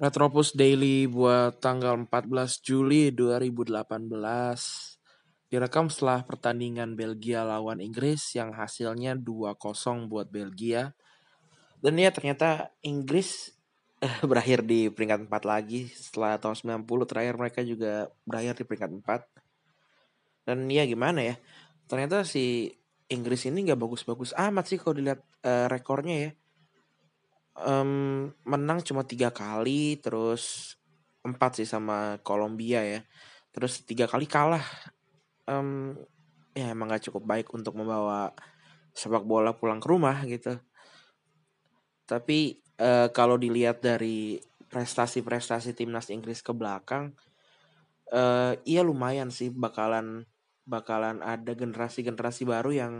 Retropus Daily buat tanggal 14 Juli 2018. Direkam setelah pertandingan Belgia lawan Inggris yang hasilnya 2-0 buat Belgia. Dan ya ternyata Inggris eh, berakhir di peringkat 4 lagi setelah tahun 90 terakhir mereka juga berakhir di peringkat 4. Dan ya gimana ya? Ternyata si Inggris ini nggak bagus-bagus amat sih kalau dilihat uh, rekornya ya um, menang cuma tiga kali terus empat sih sama Kolombia ya. Terus tiga kali kalah. Um, ya emang gak cukup baik untuk membawa sepak bola pulang ke rumah gitu. Tapi uh, kalau dilihat dari prestasi-prestasi timnas Inggris ke belakang uh, iya lumayan sih bakalan bakalan ada generasi-generasi baru yang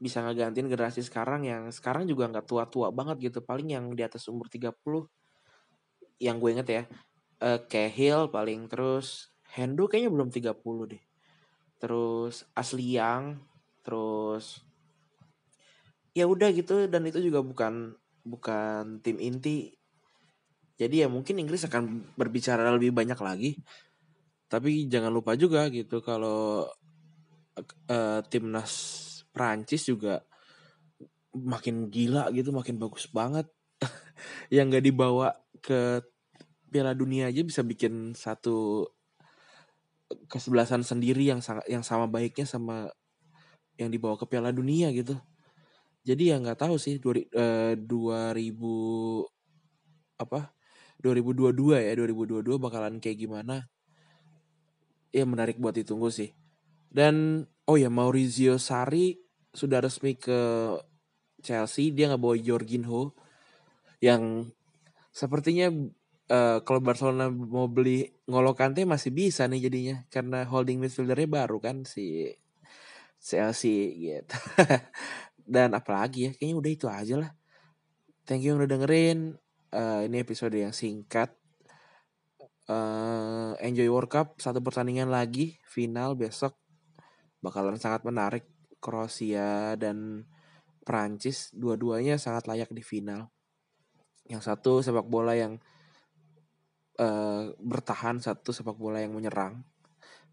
bisa ngegantiin generasi sekarang yang sekarang juga nggak tua-tua banget gitu. Paling yang di atas umur 30 yang gue inget ya uh, Cahill paling terus Hendo kayaknya belum 30 deh. Terus Asli Yang terus ya udah gitu dan itu juga bukan bukan tim inti. Jadi ya mungkin Inggris akan berbicara lebih banyak lagi. Tapi jangan lupa juga gitu kalau uh, timnas Prancis juga makin gila gitu, makin bagus banget. yang gak dibawa ke Piala Dunia aja bisa bikin satu kesebelasan sendiri yang sangat yang sama baiknya sama yang dibawa ke Piala Dunia gitu. Jadi ya nggak tahu sih dua, uh, 2000 apa 2022 ya 2022 bakalan kayak gimana. Ya menarik buat ditunggu sih. Dan oh ya Maurizio Sarri sudah resmi ke Chelsea dia nggak bawa Jorginho. Yang sepertinya uh, kalau Barcelona mau beli Ngolo Kante masih bisa nih jadinya karena holding midfieldernya baru kan si Chelsea gitu. Dan apalagi ya kayaknya udah itu aja lah. Thank you yang udah dengerin. Uh, ini episode yang singkat. Uh, enjoy World Cup satu pertandingan lagi final besok bakalan sangat menarik Kroasia dan Prancis dua-duanya sangat layak di final. Yang satu sepak bola yang uh, bertahan, satu sepak bola yang menyerang.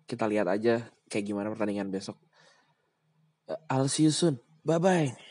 Kita lihat aja kayak gimana pertandingan besok. Uh, I'll see you soon. Bye bye.